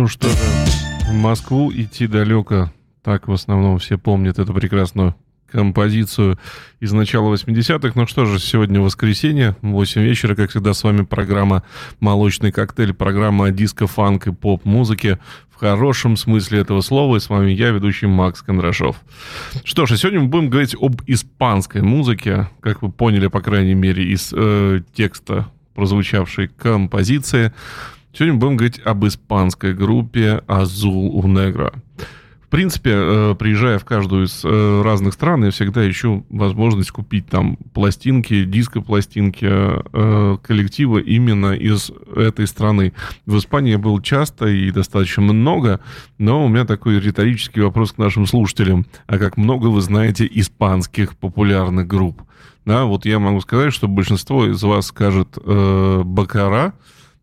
Ну что же, в Москву идти далеко. Так в основном все помнят эту прекрасную композицию из начала 80-х. Ну что же, сегодня воскресенье, 8 вечера, как всегда, с вами программа «Молочный коктейль», программа о диско, фанк и поп-музыке в хорошем смысле этого слова. И с вами я, ведущий Макс Кондрашов. Что ж, а сегодня мы будем говорить об испанской музыке, как вы поняли, по крайней мере, из э, текста прозвучавшей композиции. Сегодня будем говорить об испанской группе «Азул у Негра». В принципе, э, приезжая в каждую из э, разных стран, я всегда ищу возможность купить там пластинки, диско-пластинки э, коллектива именно из этой страны. В Испании я был часто и достаточно много, но у меня такой риторический вопрос к нашим слушателям. А как много вы знаете испанских популярных групп? Да, вот я могу сказать, что большинство из вас скажет э, «Бакара»,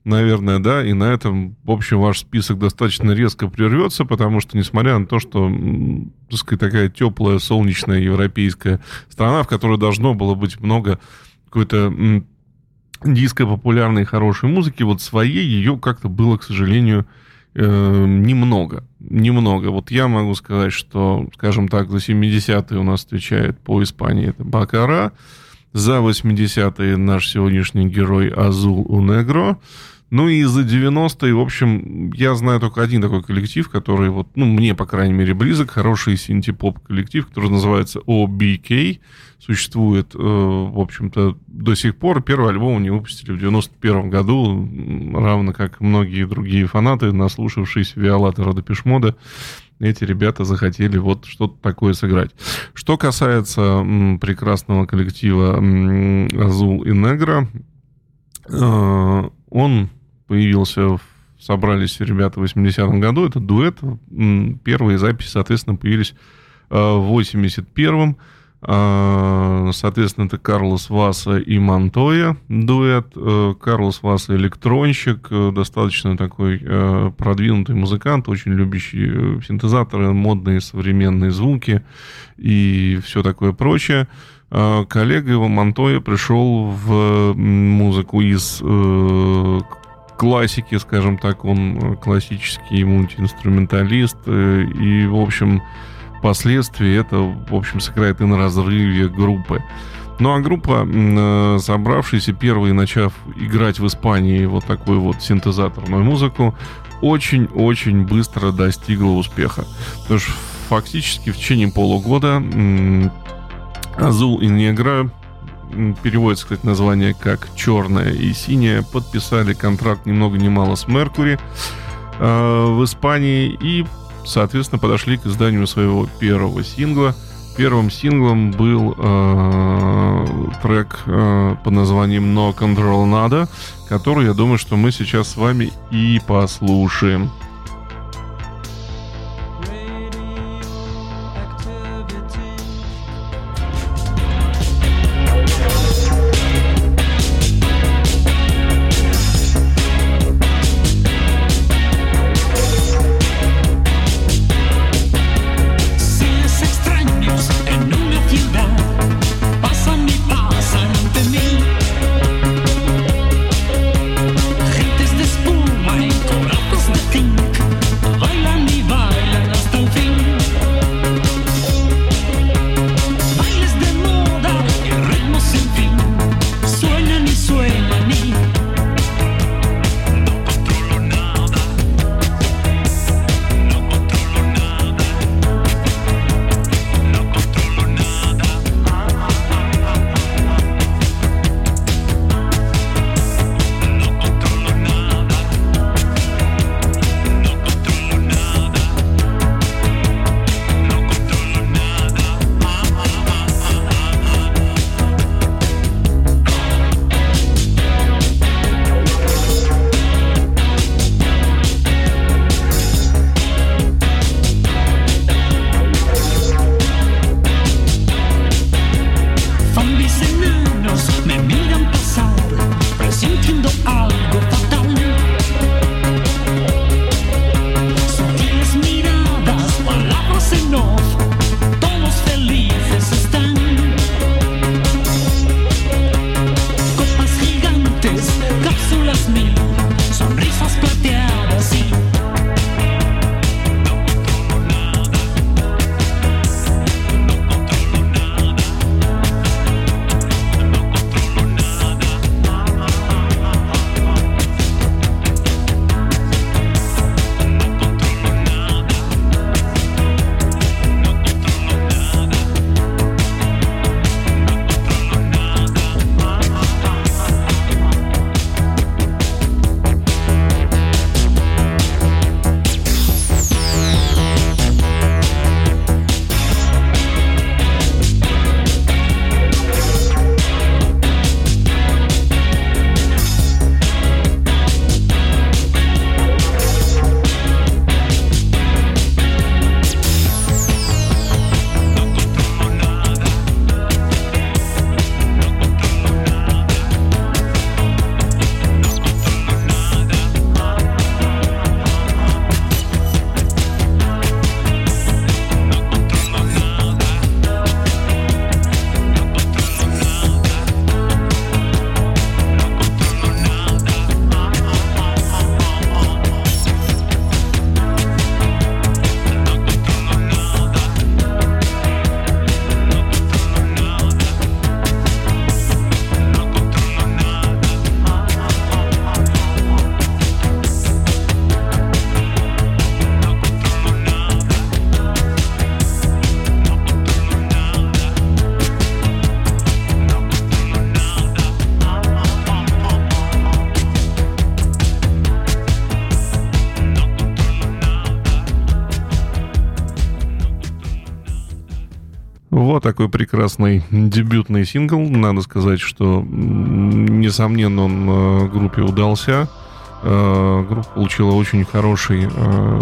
наверное, да, и на этом, в общем, ваш список достаточно резко прервется, потому что, несмотря на то, что, так сказать, такая теплая, солнечная европейская страна, в которой должно было быть много какой-то диско-популярной хорошей музыки, вот своей ее как-то было, к сожалению, э, немного. Немного. Вот я могу сказать, что, скажем так, за 70-е у нас отвечает по Испании это Бакара, за 80-е наш сегодняшний герой Азул Унегро, ну и за 90-е, в общем, я знаю только один такой коллектив, который вот, ну, мне, по крайней мере, близок, хороший синти-поп коллектив, который называется OBK, существует, э, в общем-то, до сих пор. Первый альбом они выпустили в 91 году, равно как многие другие фанаты, наслушавшись Виолата Родопешмода, эти ребята захотели вот что-то такое сыграть. Что касается м, прекрасного коллектива м, Азул и Негра, э, он появился, собрались ребята в 80-м году, это дуэт, первые записи, соответственно, появились э, в 81-м, э, Соответственно, это Карлос Васа и Монтоя дуэт. Э, Карлос Васа электронщик, достаточно такой продвинутый музыкант, очень любящий синтезаторы, модные современные звуки и все такое прочее. Коллега его Монтоя пришел в музыку из классики, скажем так, он классический мультиинструменталист, э, и, в общем, впоследствии это, в общем, сыграет и на разрыве группы. Ну а группа, э, собравшаяся первой, начав играть в Испании вот такую вот синтезаторную музыку, очень-очень быстро достигла успеха. Потому что фактически в течение полугода Азул и Негра переводится, кстати, название как «Черное и синее», подписали контракт ни много ни мало с Меркури э, в Испании и, соответственно, подошли к изданию своего первого сингла. Первым синглом был э, трек э, под названием No Control Nada, который, я думаю, что мы сейчас с вами и послушаем. Такой прекрасный дебютный сингл. Надо сказать, что, несомненно, он э, группе удался. Э, группа получила очень хороший э,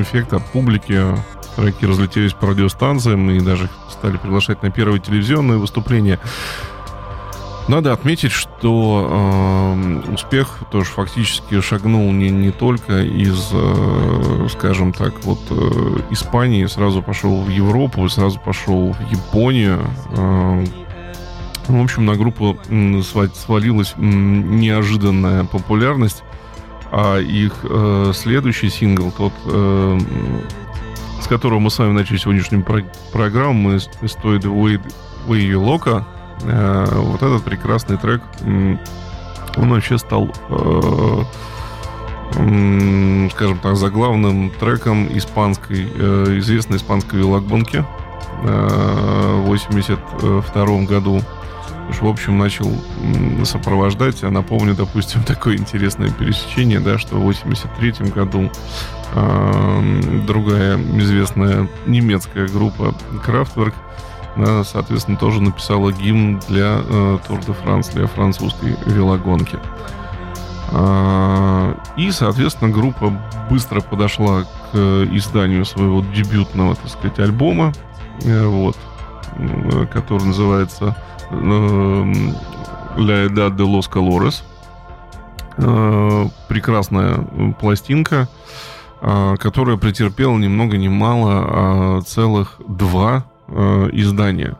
эффект от публики. Треки разлетелись по радиостанциям и даже стали приглашать на первые телевизионные выступления. Надо отметить, что э, успех тоже фактически шагнул не, не только из, э, скажем так, вот э, Испании, сразу пошел в Европу, сразу пошел в Японию. Э, в общем, на группу свалилась неожиданная популярность, а их э, следующий сингл, тот, э, с которого мы с вами начали сегодняшнюю про- программу, мы «Story the Way, You Loca», вот этот прекрасный трек, он вообще стал, э, скажем так, заглавным треком испанской, э, известной испанской велогонки в 82 году. В общем, начал сопровождать. Я напомню, допустим, такое интересное пересечение, да, что в 83 году другая известная немецкая группа Kraftwerk соответственно, тоже написала гимн для э, Тур де Франс, для французской велогонки. А, и, соответственно, группа быстро подошла к изданию своего дебютного, так сказать, альбома, э, вот, э, который называется э, La Edad de los Colores. Прекрасная пластинка, которая претерпела ни много ни мало а целых два э, издания.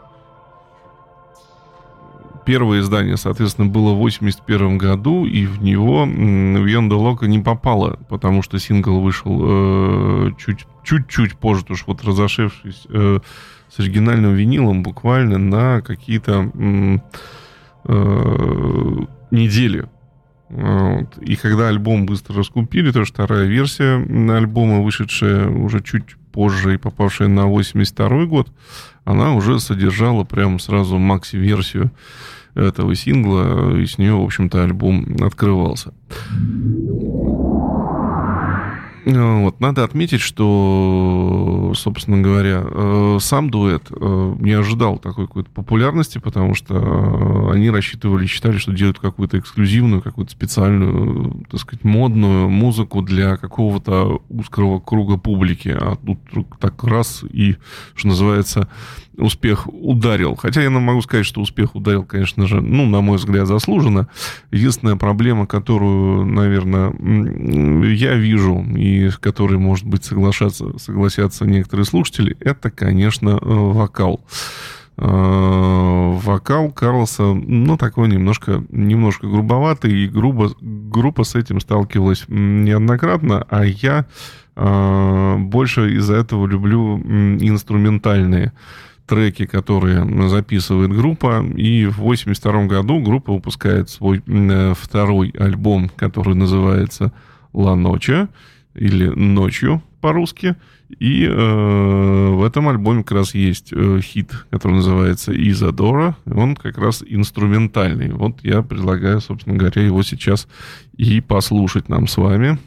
Первое издание, соответственно, было в 81 году, и в него Вьенда Лока не попало, потому что сингл вышел э, чуть, чуть-чуть позже, уж вот разошедшись э, с оригинальным винилом буквально на какие-то э, недели. Вот. И когда альбом быстро раскупили, то вторая версия альбома, вышедшая уже чуть позже и попавшая на 82 год, она уже содержала прям сразу макси-версию этого сингла, и с нее, в общем-то, альбом открывался. Э, вот, надо отметить, что, собственно говоря, э, сам дуэт э, не ожидал такой какой-то популярности, потому что они рассчитывали, считали, что делают какую-то эксклюзивную, какую-то специальную, так сказать, модную музыку для какого-то узкого круга публики. А тут так раз и, что называется, успех ударил. Хотя я могу сказать, что успех ударил, конечно же, ну, на мой взгляд, заслуженно. Единственная проблема, которую, наверное, я вижу, и с которой, может быть, соглашаться, согласятся некоторые слушатели, это, конечно, э, вокал э, вокал Карлоса, ну, такой немножко, немножко грубоватый, и грубо, группа с этим сталкивалась неоднократно, а я э, больше из-за этого люблю инструментальные треки, которые записывает группа. И в 82 году группа выпускает свой э, второй альбом, который называется «Ла Ноча» или «Ночью» по-русски. И э, в этом альбоме как раз есть э, хит, который называется «Изадора». Он как раз инструментальный. Вот я предлагаю, собственно говоря, его сейчас и послушать нам с вами.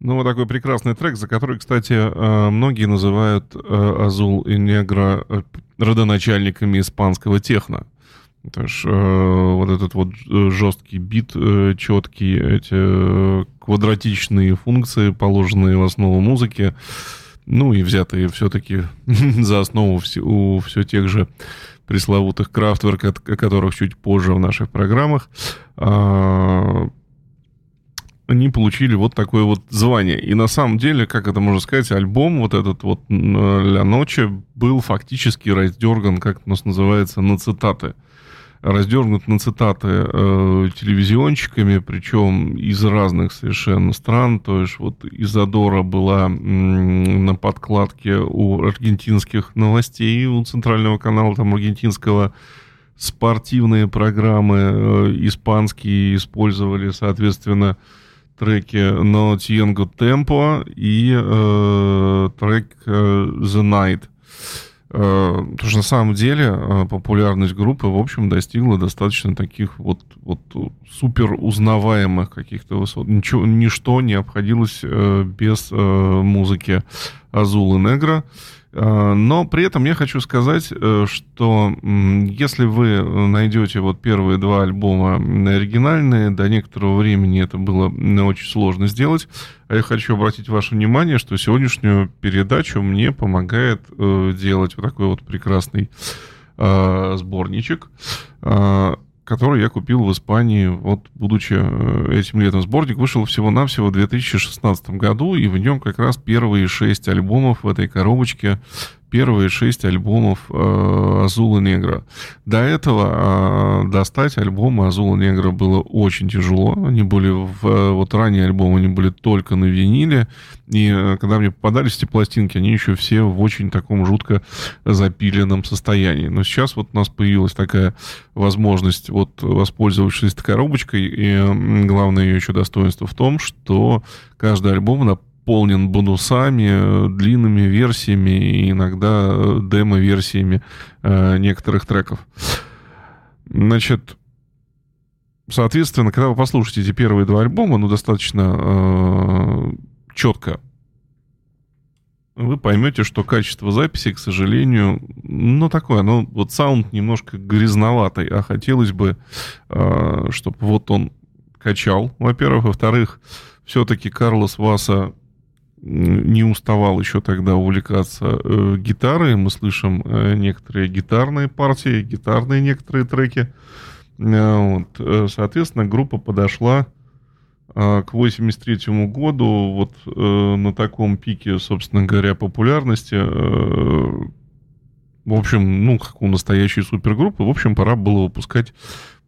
Ну, вот такой прекрасный трек, за который, кстати, э, многие называют э, Азул и Негра э, родоначальниками испанского техно. То есть вот этот вот жесткий бит, четкий, эти квадратичные функции, положенные в основу музыки, ну и взятые все-таки за основу у все тех же пресловутых крафтверк, о которых чуть позже в наших программах, а, они получили вот такое вот звание. И на самом деле, как это можно сказать, альбом вот этот вот «Ля ночи» был фактически раздерган, как у нас называется, на цитаты. Раздернут на цитаты э, телевизионщиками, причем из разных совершенно стран. То есть вот Изадора была м, на подкладке у аргентинских новостей, у центрального канала там аргентинского спортивные программы э, испанские использовали, соответственно, треки No Tiengo Tempo и э, трек The Night. Э, потому что на самом деле популярность группы, в общем, достигла достаточно таких вот, вот супер узнаваемых каких-то высот. Ничего, ничто не обходилось э, без э, музыки Азул и Негра. Э, но при этом я хочу сказать, э, что если вы найдете вот первые два альбома оригинальные, до некоторого времени это было очень сложно сделать. А я хочу обратить ваше внимание, что сегодняшнюю передачу мне помогает э, делать вот такой вот прекрасный сборничек который я купил в Испании, вот, будучи этим летом. Сборник вышел всего-навсего в 2016 году, и в нем как раз первые шесть альбомов в этой коробочке первые шесть альбомов э, Азула Негра. До этого э, достать альбомы Азула Негра было очень тяжело. Они были в... Вот ранние альбомы, они были только на виниле. И э, когда мне попадались эти пластинки, они еще все в очень таком жутко запиленном состоянии. Но сейчас вот у нас появилась такая возможность, вот воспользовавшись этой коробочкой, и главное ее еще достоинство в том, что каждый альбом наполнен бонусами, длинными версиями и иногда э, демо-версиями э, некоторых треков. Значит, соответственно, когда вы послушаете эти первые два альбома, ну, достаточно э, четко вы поймете, что качество записи, к сожалению, ну, такое, ну, вот саунд немножко грязноватый, а хотелось бы, э, чтобы вот он качал, во-первых. Во-вторых, все-таки Карлос Васа не уставал еще тогда увлекаться э, гитарой. Мы слышим э, некоторые гитарные партии, гитарные некоторые треки. Э, вот. Э, соответственно, группа подошла э, к 83 году вот э, на таком пике, собственно говоря, популярности. Э, в общем, ну, как у настоящей супергруппы, в общем, пора было выпускать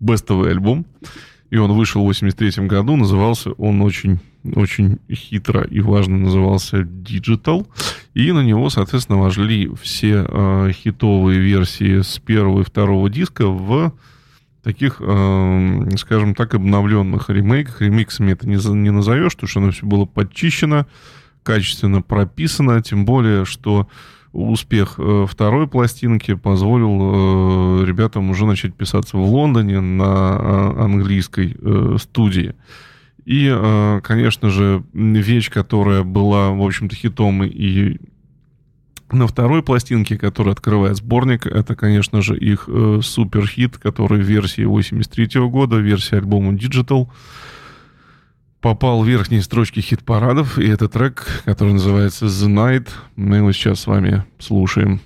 бестовый альбом. И он вышел в 83 году, назывался он очень, очень хитро и важно назывался Digital. И на него, соответственно, вошли все э, хитовые версии с первого и второго диска в таких, э, скажем так, обновленных ремейках. Ремиксами это не, не назовешь, потому что оно все было подчищено, качественно прописано, тем более, что успех э, второй пластинки позволил э, ребятам уже начать писаться в Лондоне на э, английской студии. И, конечно же, вещь, которая была, в общем-то, хитом и на второй пластинке, которая открывает сборник, это, конечно же, их суперхит, который в версии 83 -го года, версия альбома Digital, попал в верхние строчки хит-парадов, и это трек, который называется «The Night». Мы его сейчас с вами слушаем.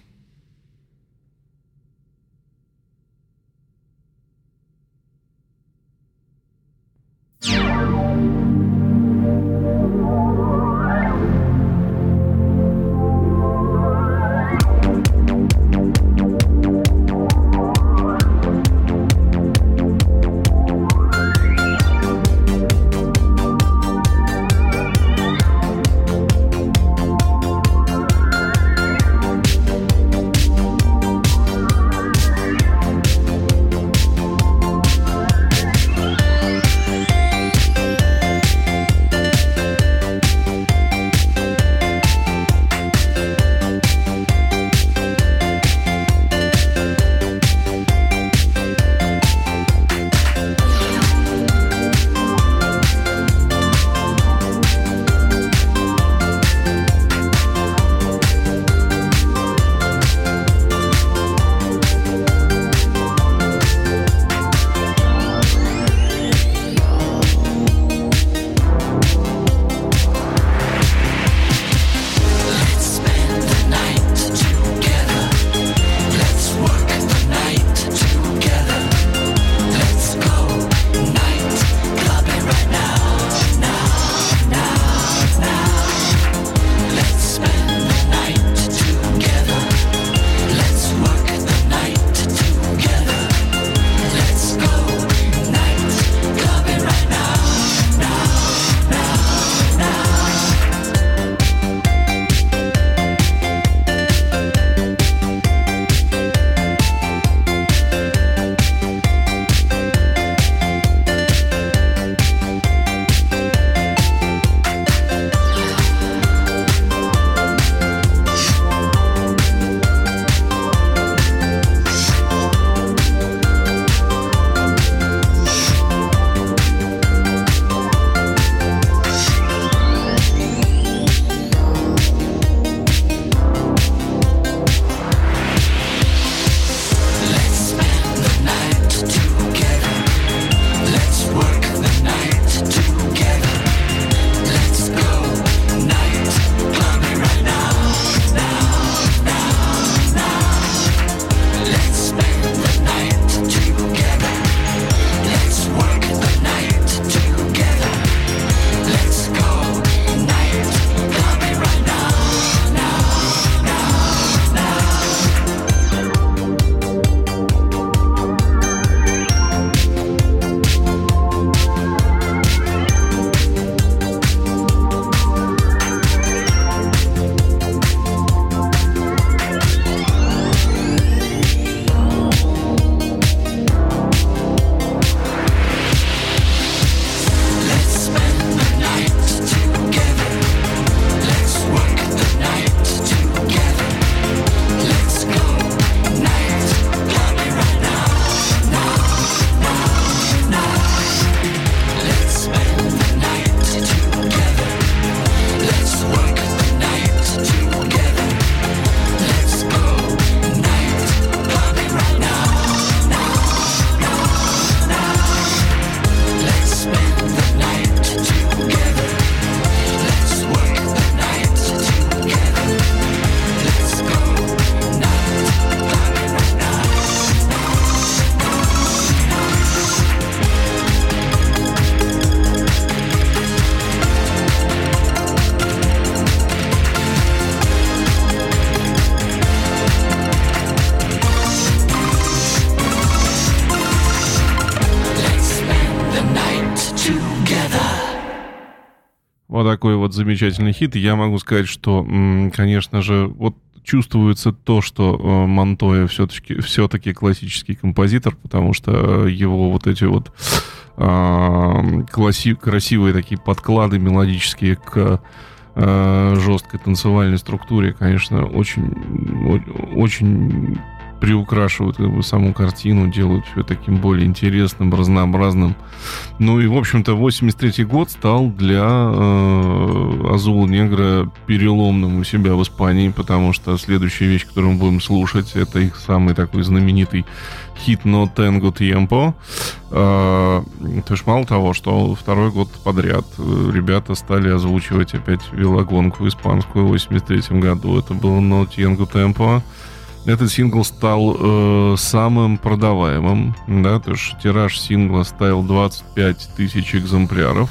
Такой вот замечательный хит. Я могу сказать, что, конечно же, вот чувствуется то, что э, Монтоя все-таки все классический композитор, потому что его вот эти вот э, класси, красивые такие подклады мелодические к э, жесткой танцевальной структуре, конечно, очень, очень приукрашивают как бы, саму картину, делают все таким более интересным, разнообразным. Ну и, в общем-то, 83 год стал для э, Азула Негра переломным у себя в Испании, потому что следующая вещь, которую мы будем слушать, это их самый такой знаменитый хит «No Tango Tiempo». Э, то есть мало того, что второй год подряд э, ребята стали озвучивать опять велогонку испанскую в 83 году. Это было «No Tango Tempo». Этот сингл стал э, самым продаваемым, да, то есть тираж сингла ставил 25 тысяч экземпляров.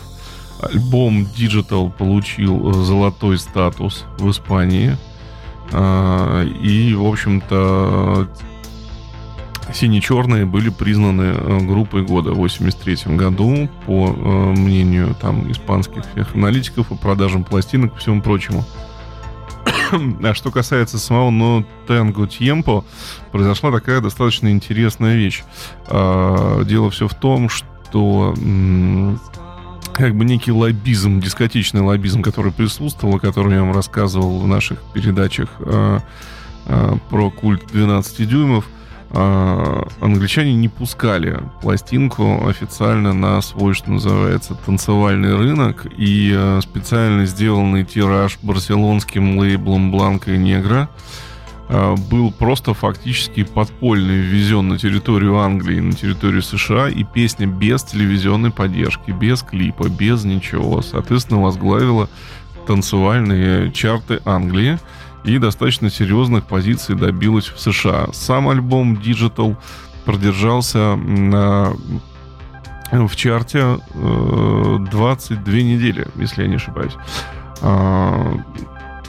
Альбом Digital получил э, золотой статус в Испании. Э, и, в общем-то, Сине-черные были признаны э, группой года в 83 году, по э, мнению там испанских всех аналитиков по продажам пластинок и всему прочему. А что касается самого No Tango Tiempo, произошла такая достаточно интересная вещь. А, дело все в том, что как бы некий лоббизм, дискотечный лоббизм, который присутствовал, о котором я вам рассказывал в наших передачах а, а, про культ 12 дюймов, англичане не пускали пластинку официально на свой, что называется, танцевальный рынок, и а, специально сделанный тираж барселонским лейблом Бланка и Негра а, был просто фактически подпольный ввезен на территорию Англии, на территорию США, и песня без телевизионной поддержки, без клипа, без ничего, соответственно, возглавила танцевальные чарты Англии и достаточно серьезных позиций добилась в США. Сам альбом Digital продержался на, в чарте 22 э, недели, если я не ошибаюсь. А,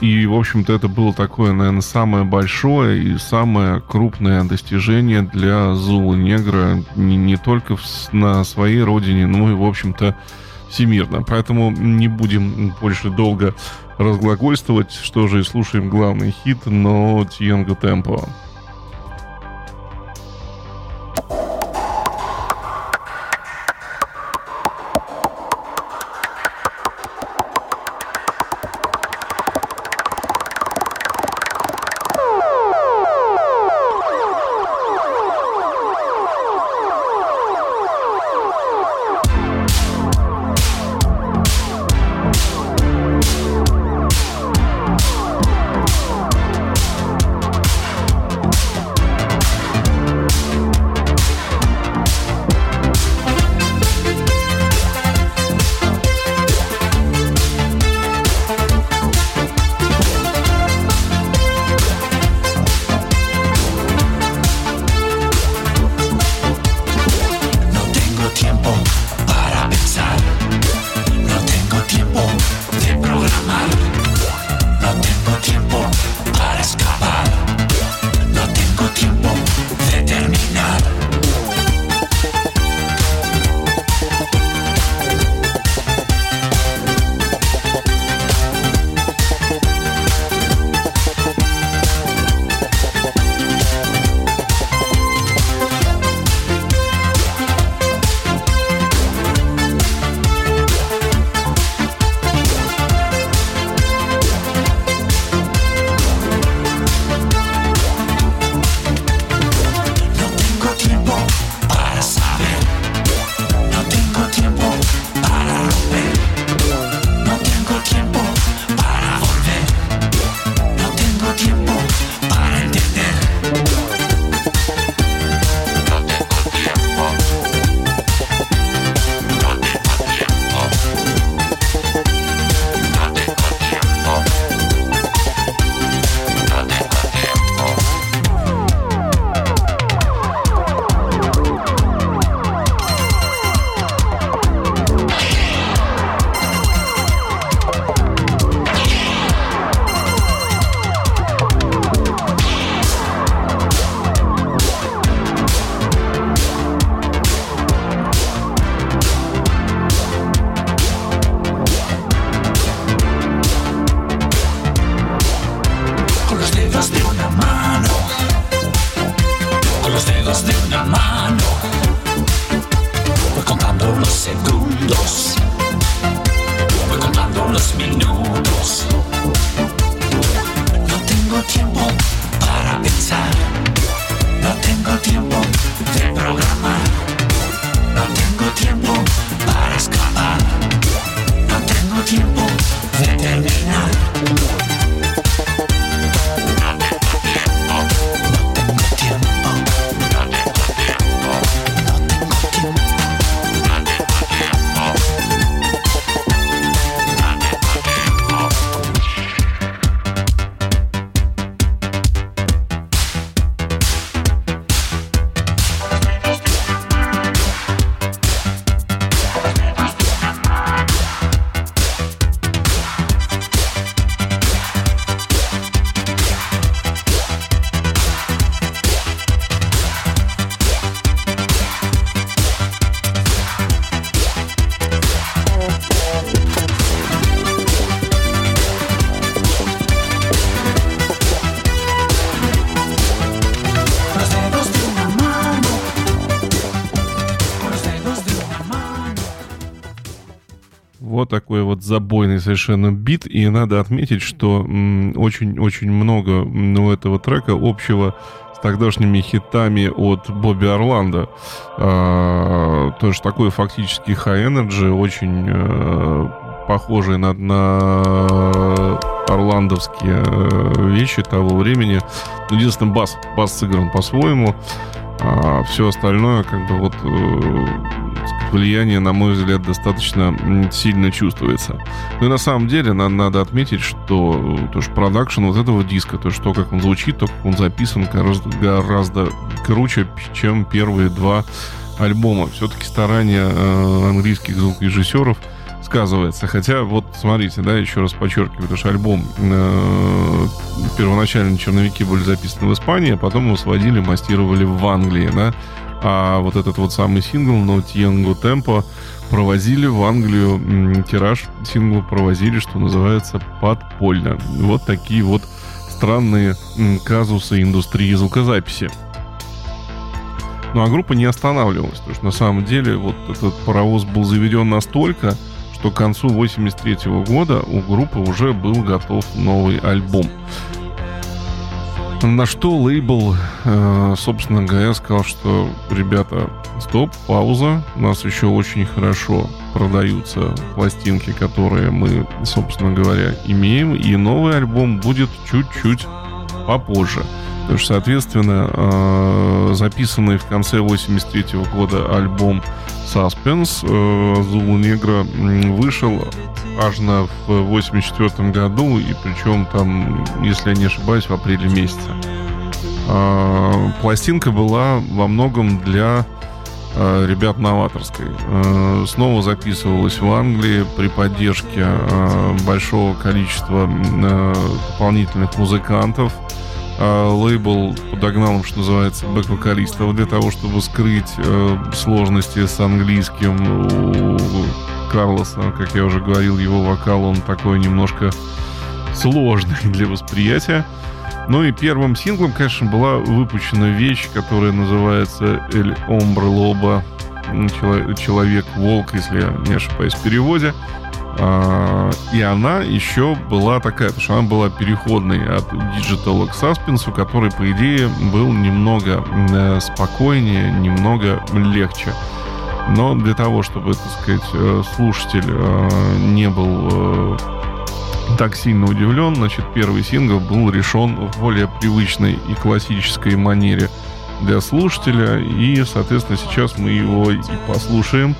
и, в общем-то, это было такое, наверное, самое большое и самое крупное достижение для Зула Негра не, не только в, на своей родине, но и, в общем-то, всемирно. Поэтому не будем больше долго разглагольствовать, что же и слушаем главный хит, но Тьенго Темпо. Вот забойный совершенно бит. И надо отметить, что очень-очень много у этого трека общего с тогдашними хитами от Бобби Орландо. А, тоже такой фактически energy, очень э, похожий на, на орландовские э, вещи того времени. Единственное, бас, бас сыгран по-своему. А все остальное, как бы вот э, влияние, на мой взгляд, достаточно сильно чувствуется. Ну и на самом деле надо, надо отметить, что то, что продакшн вот этого диска, то, что как он звучит, то, как он записан, гораздо, гораздо круче, чем первые два альбома. Все-таки старания э, английских звукорежиссеров – сказывается. Хотя, вот смотрите, да, еще раз подчеркиваю, потому что альбом э, первоначально черновики были записаны в Испании, а потом его сводили, мастировали в Англии, да. А вот этот вот самый сингл No Tiango Tempo провозили в Англию тираж сингла провозили, что называется, подпольно. Вот такие вот странные казусы индустрии звукозаписи. Ну а группа не останавливалась, потому что на самом деле вот этот паровоз был заведен настолько, что к концу 83 года у группы уже был готов новый альбом. На что лейбл, э, собственно говоря, сказал, что, ребята, стоп, пауза, у нас еще очень хорошо продаются пластинки, которые мы, собственно говоря, имеем, и новый альбом будет чуть-чуть попозже. Потому что, соответственно, э, записанный в конце 83 года альбом Suspense Зулу Негра вышел аж на в 84 году, и причем там, если я не ошибаюсь, в апреле месяце. А, пластинка была во многом для ребят новаторской. Снова записывалась в Англии при поддержке большого количества дополнительных музыкантов – э, лейбл подогнал, что называется, бэк-вокалистов для того, чтобы скрыть э, сложности с английским у Карлоса. Как я уже говорил, его вокал, он такой немножко сложный для восприятия. Ну и первым синглом, конечно, была выпущена вещь, которая называется «Эль Омбре Лоба», «Человек-волк», если я не ошибаюсь в переводе. А, и она еще была такая, потому что она была переходной от Digital к Suspense, который, по идее, был немного э, спокойнее, немного легче. Но для того, чтобы, так сказать, э, слушатель э, не был так сильно удивлен, значит, первый сингл был решен в более привычной и классической манере для слушателя. И, соответственно, сейчас мы его и послушаем.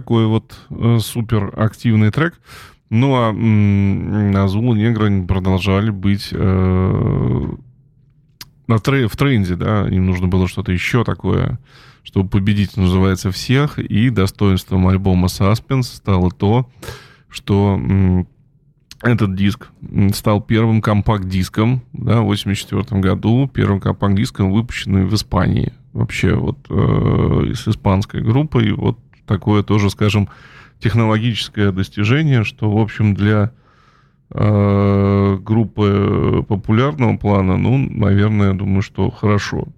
Такой вот э, супер активный трек. Ну, а Азула Негра продолжали быть э, на тре- в тренде, да, им нужно было что-то еще такое, чтобы победить, называется, всех, и достоинством альбома Suspense стало то, что этот диск стал первым компакт-диском, да, в 84 году, первым компакт-диском, выпущенным в Испании. Вообще вот э, с испанской группой, вот такое тоже, скажем, технологическое достижение, что, в общем, для э, группы популярного плана, ну, наверное, я думаю, что хорошо.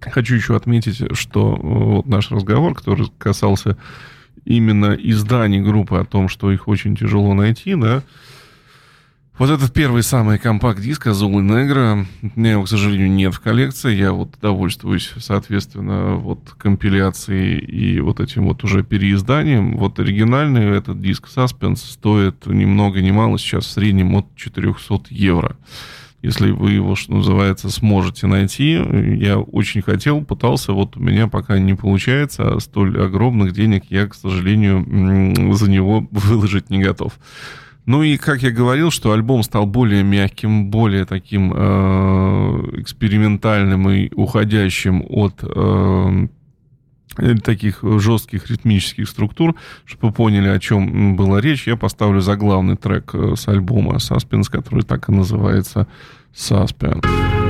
Хочу еще отметить, что э, вот наш разговор, который касался именно изданий группы о том, что их очень тяжело найти, да, вот этот первый самый компакт-диск Азул и Негра, у меня его, к сожалению, нет в коллекции. Я вот довольствуюсь, соответственно, вот компиляцией и вот этим вот уже переизданием. Вот оригинальный этот диск Suspense стоит ни много ни мало сейчас в среднем от 400 евро. Если вы его, что называется, сможете найти, я очень хотел, пытался, вот у меня пока не получается, а столь огромных денег я, к сожалению, за него выложить не готов. Ну и, как я говорил, что альбом стал более мягким, более таким э, экспериментальным и уходящим от э, таких жестких ритмических структур, чтобы вы поняли, о чем была речь, я поставлю заглавный трек э, с альбома Suspense, который так и называется Suspense.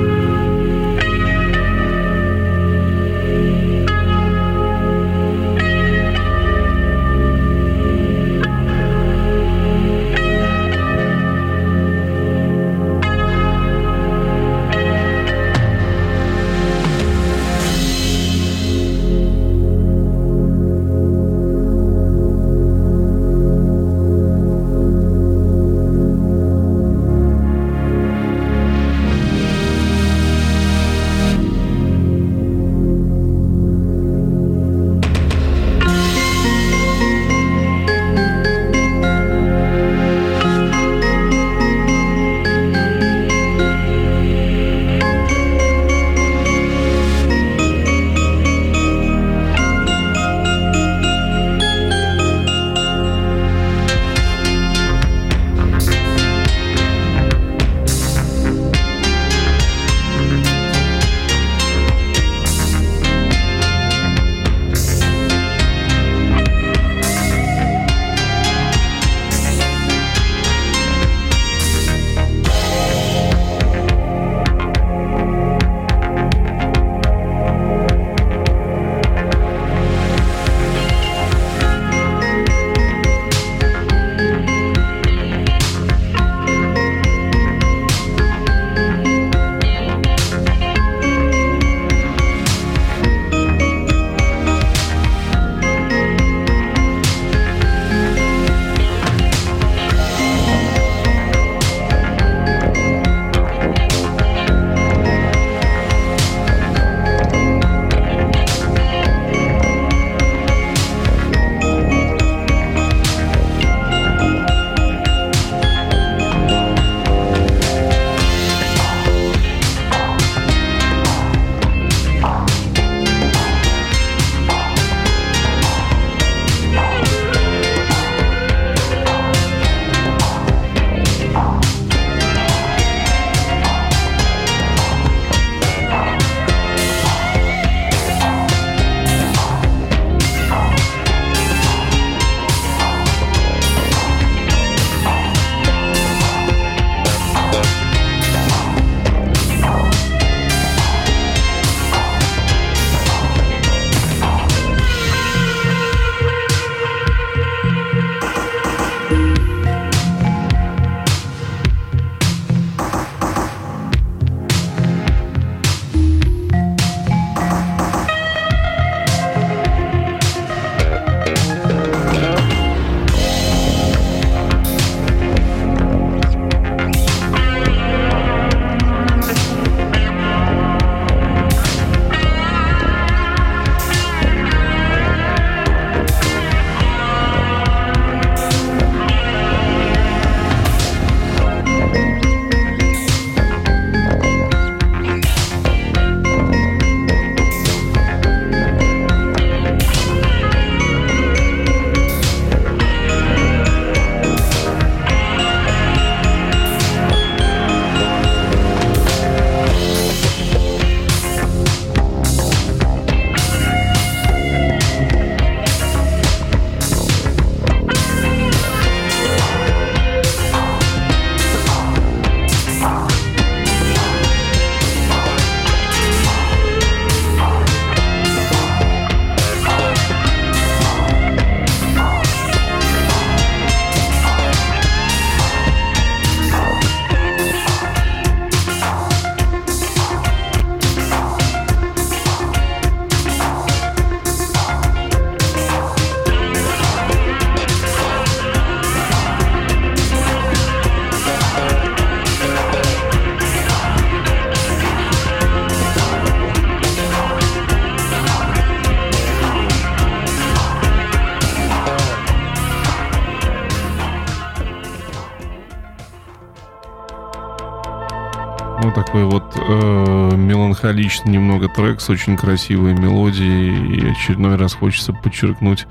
Меланхоличный немного трек с очень красивой мелодией. И очередной раз хочется подчеркнуть,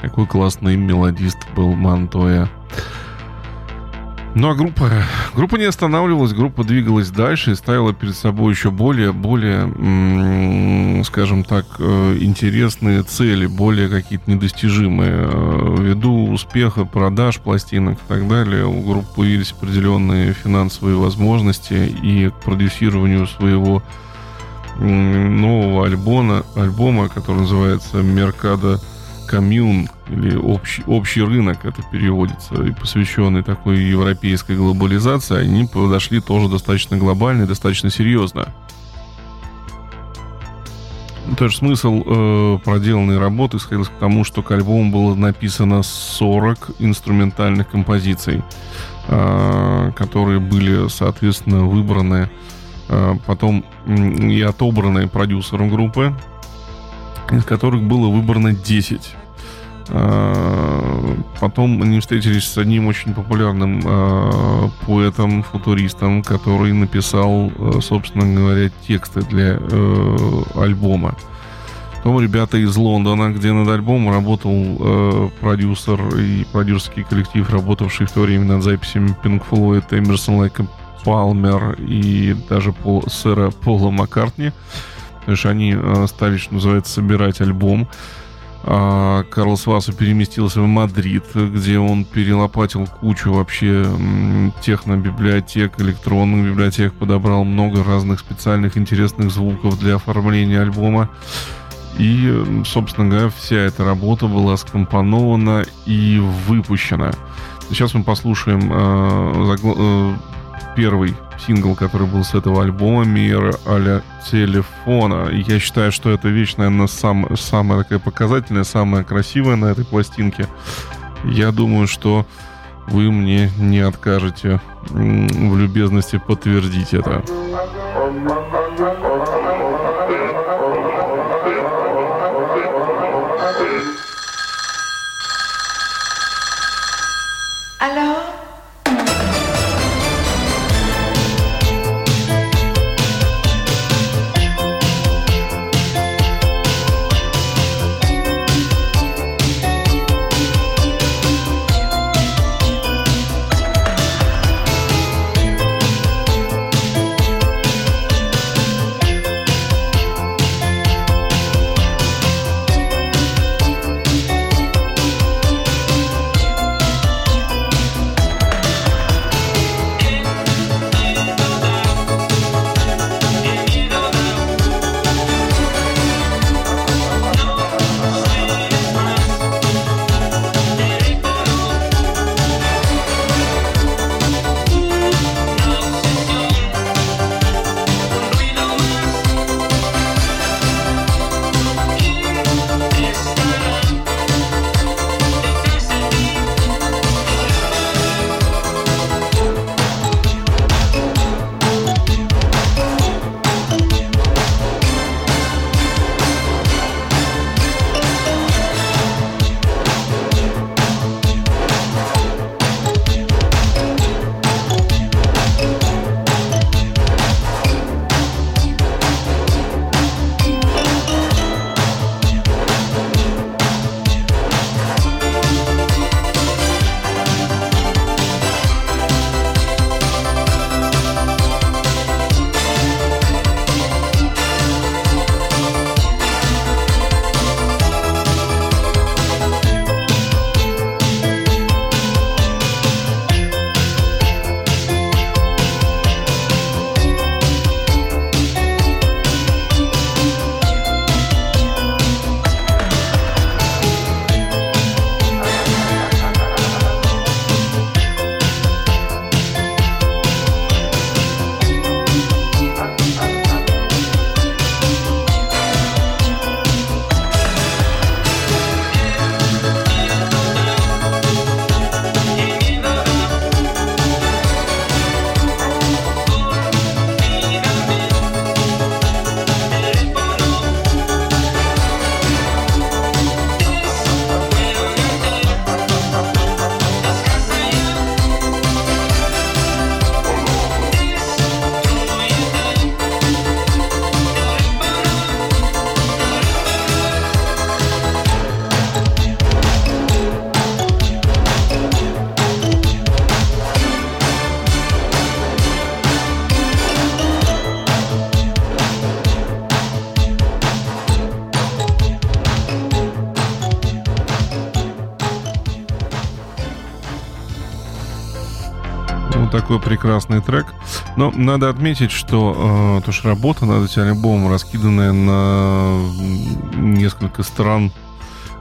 какой классный мелодист был Монтоя. Ну а группа, группа не останавливалась, группа двигалась дальше и ставила перед собой еще более, более, скажем так, э, интересные цели, более какие-то недостижимые. Э, ввиду успеха продаж пластинок и так далее, у группы появились определенные финансовые возможности и к продюсированию своего нового альбома, альбома который называется «Меркадо коммюн или общий, общий рынок, это переводится, и посвященный такой европейской глобализации, они подошли тоже достаточно глобально и достаточно серьезно. Тоже смысл э, проделанной работы сходился к тому, что к альбому было написано 40 инструментальных композиций, э, которые были, соответственно, выбраны потом и отобраны продюсером группы, из которых было выбрано 10. А, потом они встретились с одним очень популярным э, поэтом, футуристом, который написал, э, собственно говоря, тексты для э, альбома. Потом ребята из Лондона, где над альбомом работал э, продюсер и продюсерский коллектив, работавший в то время над записями Pink Floyd, Эмерсон Лайка Палмер и даже Пол, сэра Пола Маккартни. То есть они э, стали, что называется, собирать альбом. А Карлос Васу переместился в Мадрид, где он перелопатил кучу вообще технобиблиотек, электронных библиотек, подобрал много разных специальных интересных звуков для оформления альбома. И, собственно говоря, вся эта работа была скомпонована и выпущена. Сейчас мы послушаем э, э, первый сингл, который был с этого альбома «Мир а телефона». Я считаю, что эта вещь, наверное, сам, самая такая показательная, самая красивая на этой пластинке. Я думаю, что вы мне не откажете в любезности подтвердить это. Такой прекрасный трек. Но надо отметить, что э, то, что работа над этим альбомом, раскиданная на несколько стран,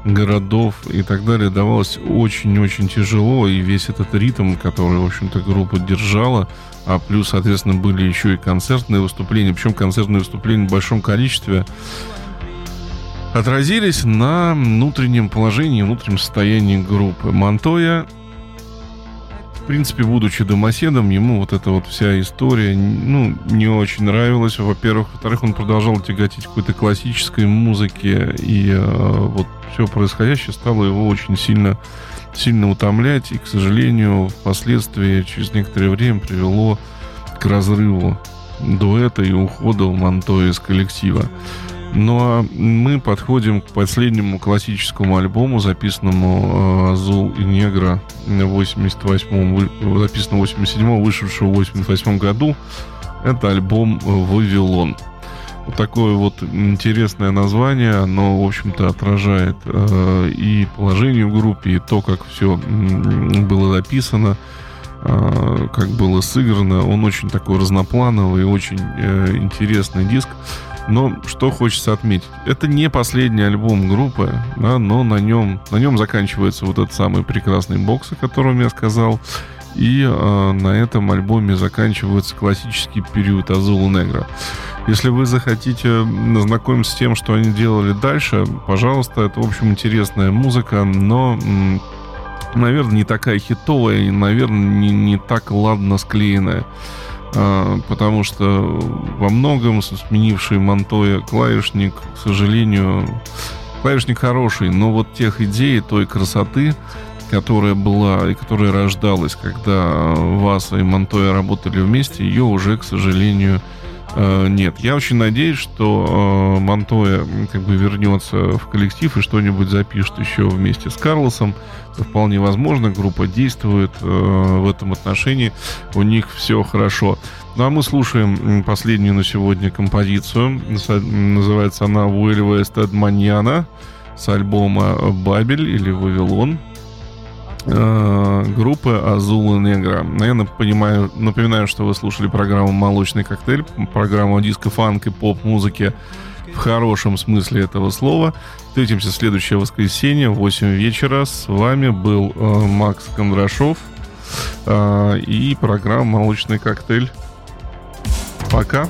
городов и так далее, давалась очень-очень тяжело. И весь этот ритм, который, в общем-то, группа держала, а плюс, соответственно, были еще и концертные выступления, причем концертные выступления в большом количестве, отразились на внутреннем положении, внутреннем состоянии группы. Монтоя в принципе, будучи домоседом, ему вот эта вот вся история, ну, не очень нравилась. Во-первых. Во-вторых, он продолжал тяготить какой-то классической музыке. И э, вот все происходящее стало его очень сильно, сильно утомлять. И, к сожалению, впоследствии, через некоторое время привело к разрыву дуэта и ухода у Монтоя из коллектива. Ну а мы подходим к последнему классическому альбому, записанному э, Азул и Негра в 88-м, записанному в 87-м, вышедшего в 88 году. Это альбом «Вавилон». Вот такое вот интересное название, оно, в общем-то, отражает э, и положение в группе, и то, как все было записано, э, как было сыграно. Он очень такой разноплановый, очень э, интересный диск. Но что хочется отметить, это не последний альбом группы, да, но на нем, на нем заканчивается вот этот самый прекрасный бокс, о котором я сказал. И э, на этом альбоме заканчивается классический период Азула Негра. Если вы захотите знакомиться с тем, что они делали дальше, пожалуйста, это, в общем, интересная музыка, но, наверное, не такая хитовая наверное, не, не так ладно склеенная. А, потому что во многом сменивший Монтоя клавишник, к сожалению, клавишник хороший, но вот тех идей, той красоты, которая была и которая рождалась, когда Васа и Монтоя работали вместе, ее уже, к сожалению, э, нет. Я очень надеюсь, что э, Монтоя как бы вернется в коллектив и что-нибудь запишет еще вместе с Карлосом. Это вполне возможно. Группа действует э, в этом отношении. У них все хорошо. Ну а мы слушаем последнюю на сегодня композицию. Называется она «Vuelve Manьяна» с альбома «Бабель» или «Вавилон» э, группы Азула Негра. Наверное, понимаю, напоминаю, что вы слушали программу «Молочный коктейль», программу диско-фанк и поп-музыки в хорошем смысле этого слова. Встретимся в следующее воскресенье в 8 вечера. С вами был э, Макс Кондрашов э, и программа «Молочный коктейль». Пока.